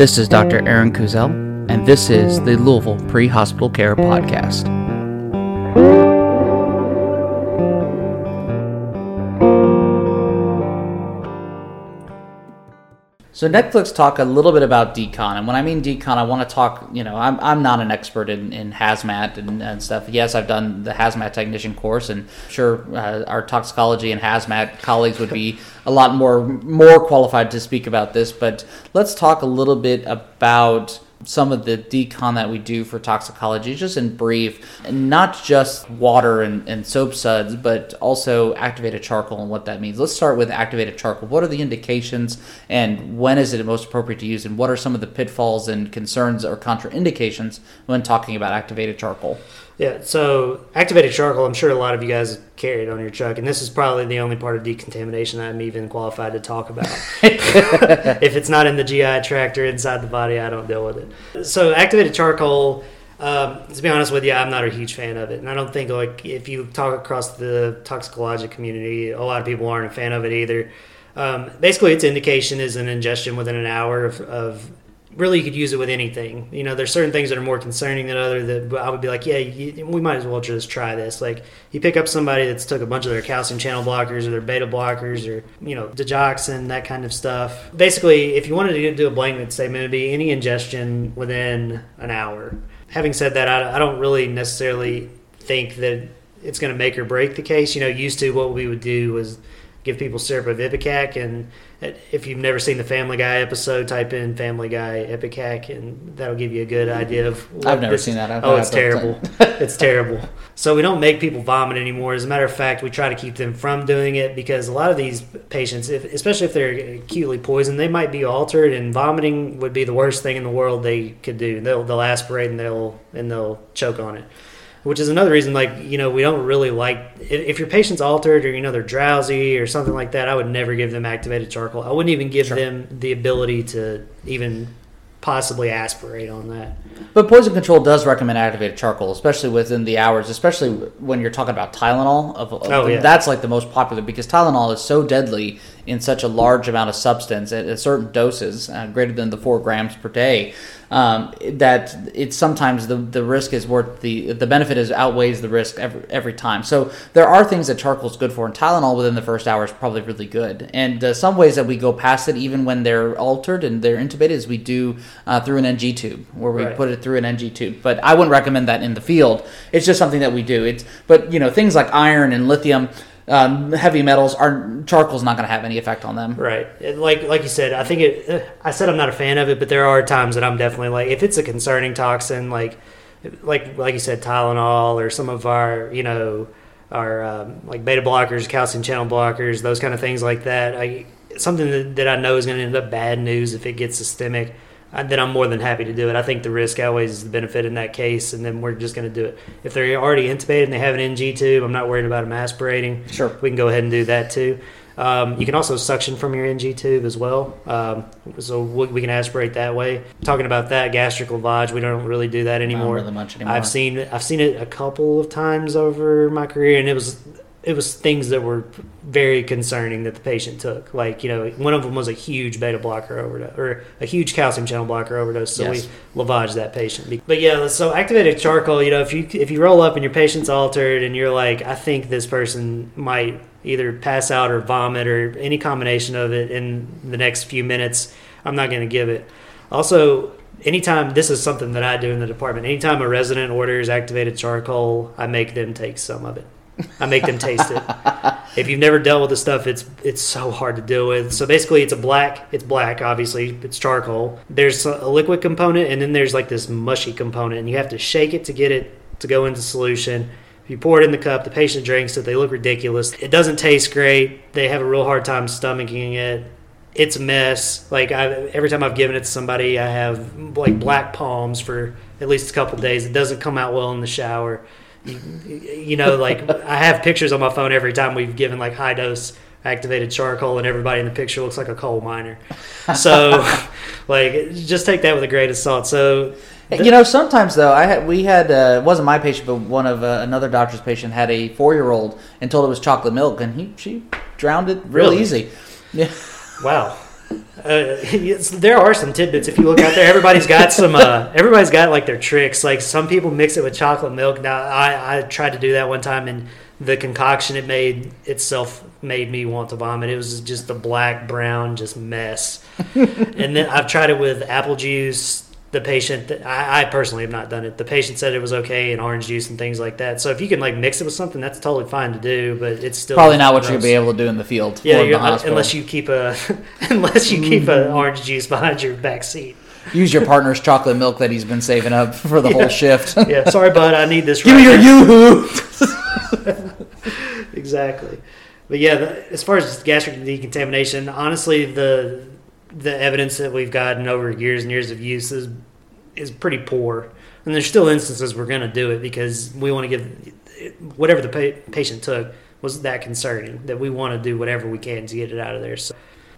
This is Dr. Aaron Kuzel, and this is the Louisville Pre Hospital Care Podcast. So Netflix talk a little bit about decon, and when I mean decon, I want to talk. You know, I'm, I'm not an expert in, in hazmat and, and stuff. Yes, I've done the hazmat technician course, and I'm sure, uh, our toxicology and hazmat colleagues would be a lot more more qualified to speak about this. But let's talk a little bit about some of the decon that we do for toxicology, just in brief, not just water and, and soap suds, but also activated charcoal and what that means. Let's start with activated charcoal. What are the indications and when is it most appropriate to use, and what are some of the pitfalls and concerns or contraindications when talking about activated charcoal? Yeah, so activated charcoal, I'm sure a lot of you guys carry it on your truck, and this is probably the only part of decontamination I'm even qualified to talk about. if it's not in the GI tract or inside the body, I don't deal with it. So activated charcoal, um, to be honest with you, I'm not a huge fan of it, and I don't think like if you talk across the toxicologic community, a lot of people aren't a fan of it either. Um, basically, its indication is an ingestion within an hour of, of really you could use it with anything. You know, there's certain things that are more concerning than other that I would be like, yeah, you, we might as well just try this. Like you pick up somebody that's took a bunch of their calcium channel blockers or their beta blockers or you know digoxin that kind of stuff. Basically, if you wanted to do a blanket statement, it'd be any ingestion within an hour. Having said that, I, I don't really necessarily think that it's going to make or break the case. You know, used to what we would do was give people syrup of Ipecac. And if you've never seen the Family Guy episode, type in Family Guy Ipecac, and that'll give you a good idea of. I've never this, seen that. I've oh, it's terrible. it's terrible. So we don't make people vomit anymore. As a matter of fact, we try to keep them from doing it because a lot of these patients, if, especially if they're acutely poisoned, they might be altered, and vomiting would be the worst thing in the world they could do. They'll, they'll aspirate and they'll and they'll choke on it which is another reason like you know we don't really like if, your patient's altered or you know they're drowsy or something like that i would never give them activated charcoal i wouldn't even give sure. them the ability to even possibly aspirate on that but poison control does recommend activated charcoal especially within the hours especially when you're talking about tylenol of, of oh, yeah. that's like the most popular because tylenol is so deadly in such a large amount of substance at, certain doses uh, greater than the four grams per day um, that it's sometimes the, the risk is worth the the benefit is outweighs the risk every, every time. So there are things that charcoal is good for, and Tylenol within the first hour is probably really good. And uh, some ways that we go past it, even when they're altered and they're intubated, is we do uh, through an NG tube, where we right. put it through an NG tube. But I wouldn't recommend that in the field. It's just something that we do. It's but you know things like iron and lithium um, heavy metals are charcoal's not going to have any effect on them. Right. like like you said, I think it. Uh, I said I'm not a fan of it, but there are times that I'm definitely like if it's a concerning toxin, like like like you said, Tylenol or some of our you know our um, like beta blockers, calcium channel blockers, those kind of things like that. I something that, that I know is going to end up bad news if it gets systemic then I'm more than happy to do it. I think the risk outweighs the benefit in that case, and then we're just going to do it. If they're already intubated and they have an NG tube, I'm not worried about them aspirating. Sure, we can go ahead and do that too. Um, you can also suction from your NG tube as well, um, so we, we, can aspirate that way. Talking about that gastric lavage, we don't really do that anymore. Really much anymore. I've seen I've seen it a couple of times over my career, and it was it was things that were very concerning that the patient took. Like, you know, one of them was a huge beta blocker overdose or a huge calcium channel blocker overdose. So yes. we lavaged that patient. But yeah, so activated charcoal, you know, if you if you roll up and your patient's altered and you're like, I think this person might either pass out or vomit or any combination of it in the next few minutes, I'm not going to give it. Also, anytime this is something that I do in the department, anytime a resident orders activated charcoal, I make them take some of it. I make them taste it. If you've never dealt with the stuff, it's it's so hard to deal with. So basically, it's a black. It's black, obviously. It's charcoal. There's a liquid component, and then there's like this mushy component, and you have to shake it to get it to go into solution. If you pour it in the cup, the patient drinks it. They look ridiculous. It doesn't taste great. They have a real hard time stomaching it. It's a mess. Like I, every time I've given it to somebody, I have like black palms for at least a couple days. It doesn't come out well in the shower you, know, like I have pictures on my phone every time we've given like high dose activated charcoal and everybody in the picture looks like a coal miner. So like just take that with a grain of salt. So you know, sometimes though, I had we had uh, it wasn't my patient, but one of uh, another doctor's patient had a four year old and told it was chocolate milk, and he she drowned it real really? easy. Yeah. Wow. Uh, there are some tidbits if you look out there. Everybody's got some. Uh, everybody's got like their tricks. Like some people mix it with chocolate milk. Now I, I tried to do that one time, and the concoction it made itself made me want to vomit. It was just a black brown just mess. and then I've tried it with apple juice, the patient I, I, personally have not done it. The patient said it was okay and orange juice and things like that. So if you can like mix it with something that's totally fine to do but it's still probably not what you'll be able to do in the field yeah the uh, unless you keep a unless you keep an mm-hmm. orange juice behind your back seat. Use your partner's chocolate milk that he's been saving up for the yeah. whole shift. Yeah. Sorry bud i need this give right me your yoo-hoo. Exactly. But yeah the, as far as gastric decontamination honestly the the evidence that we've gotten over years and years of use is is pretty poor. And there's still instances we're going to do it because we want to give whatever the pa- patient took was that concerning that we want to do whatever we can to get it out of there. So,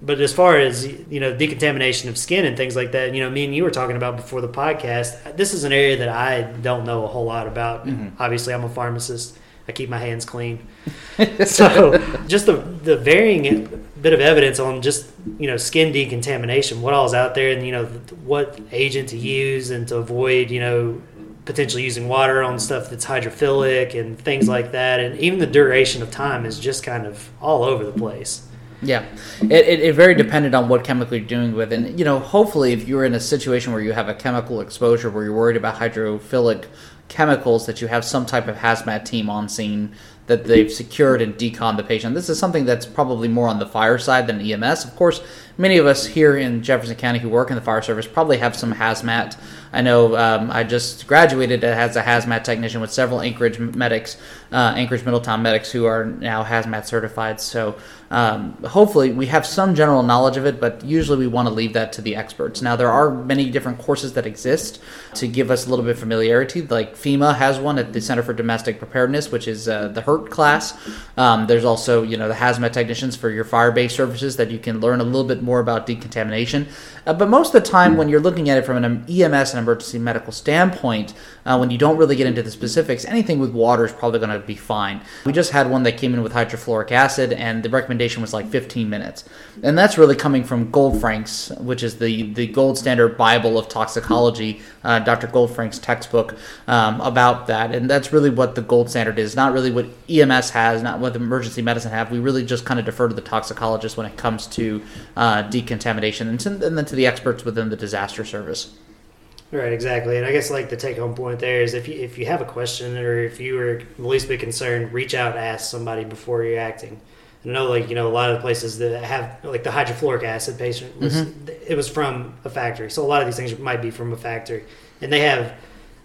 but as far as you know, decontamination of skin and things like that, you know, me and you were talking about before the podcast. This is an area that I don't know a whole lot about. Mm-hmm. Obviously, I'm a pharmacist. I keep my hands clean. so just the the varying bit of evidence on just you know skin decontamination, what all is out there, and you know what agent to use and to avoid you know potentially using water on stuff that's hydrophilic and things like that, and even the duration of time is just kind of all over the place. Yeah, it, it, it, very dependent on what chemical you're doing with, and you know, hopefully, if you're in a situation where you have a chemical exposure where you're worried about hydrophilic chemicals that you have some type of hazmat team on scene that they've secured and decon the patient. This is something that's probably more on the fire side than EMS. Of course, many of us here in Jefferson County who work in the fire service probably have some hazmat. I know um, I just graduated as a hazmat technician with several Anchorage medics, uh, Anchorage Middletown medics who are now hazmat certified. So um, hopefully, we have some general knowledge of it, but usually we want to leave that to the experts. Now, there are many different courses that exist to give us a little bit of familiarity. Like FEMA has one at the Center for Domestic Preparedness, which is uh, the HERT class. Um, there's also, you know, the hazmat technicians for your fire-based services that you can learn a little bit more about decontamination. Uh, but most of the time, when you're looking at it from an EMS and emergency medical standpoint, uh, when you don't really get into the specifics, anything with water is probably going to be fine. We just had one that came in with hydrofluoric acid, and the recommendation was like 15 minutes. And that's really coming from Goldfrank's, which is the, the gold standard Bible of toxicology, uh, Dr. Goldfrank's textbook um, about that. And that's really what the gold standard is, not really what EMS has, not what emergency medicine have. We really just kind of defer to the toxicologist when it comes to uh, decontamination and, to, and then to the experts within the disaster service. Right, exactly. And I guess like the take home point there is if you if you have a question or if you are the least bit concerned, reach out, ask somebody before you're acting. I know like you know a lot of the places that have like the hydrofluoric acid patient was mm-hmm. it was from a factory, so a lot of these things might be from a factory, and they have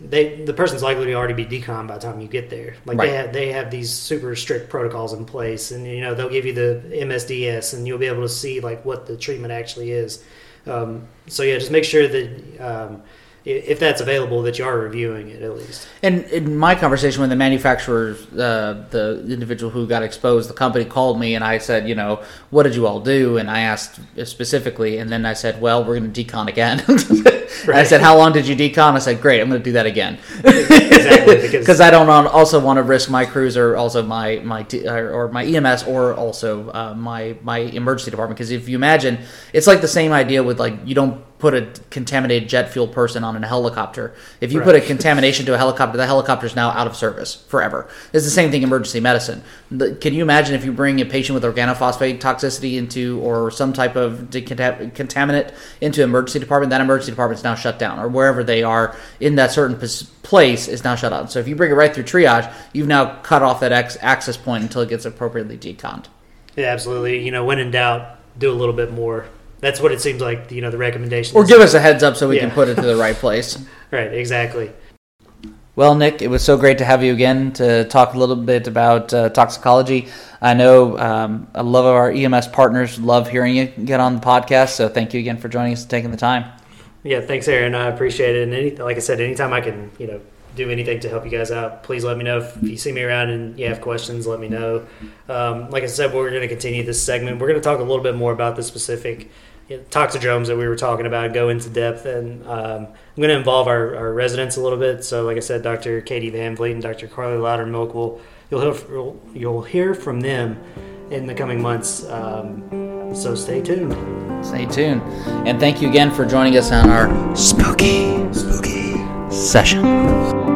they the person's likely to already be decon by the time you get there. Like right. they have they have these super strict protocols in place, and you know they'll give you the MSDS, and you'll be able to see like what the treatment actually is. Um, so yeah, just make sure that. Um, if that's available, that you are reviewing it at least. And in my conversation with the manufacturer, uh, the individual who got exposed, the company called me and I said, you know, what did you all do? And I asked specifically, and then I said, well, we're going to decon again. right. I said, how long did you decon? I said, great, I'm going to do that again. exactly, because I don't also want to risk my crews or also my my or my EMS or also uh, my my emergency department. Because if you imagine, it's like the same idea with like you don't put a contaminated jet fuel person on a helicopter. If you right. put a contamination to a helicopter, the helicopter is now out of service forever. It's the same thing in emergency medicine. The, can you imagine if you bring a patient with organophosphate toxicity into or some type of contaminant into emergency department, that emergency department is now shut down, or wherever they are in that certain place is now shut down. So if you bring it right through triage, you've now cut off that ex- access point until it gets appropriately deconned. Yeah, absolutely. You know, when in doubt, do a little bit more that's what it seems like. You know, the recommendation. Or give us a heads up so we yeah. can put it to the right place. right. Exactly. Well, Nick, it was so great to have you again to talk a little bit about uh, toxicology. I know um, a lot of our EMS partners love hearing you get on the podcast, so thank you again for joining us and taking the time. Yeah, thanks, Aaron. I appreciate it. And any, like I said, anytime I can, you know, do anything to help you guys out, please let me know. If you see me around and you have questions, let me know. Um, like I said, we're going to continue this segment. We're going to talk a little bit more about the specific toxidromes that we were talking about, go into depth, and um, I'm going to involve our, our, residents a little bit. So, like I said, Dr. Katie Van Vliet and Dr. Carly Loudermilk will you'll hear, you'll hear from them in the coming months. Um, So stay tuned. Stay tuned. And thank you again for joining us on our spooky, spooky session.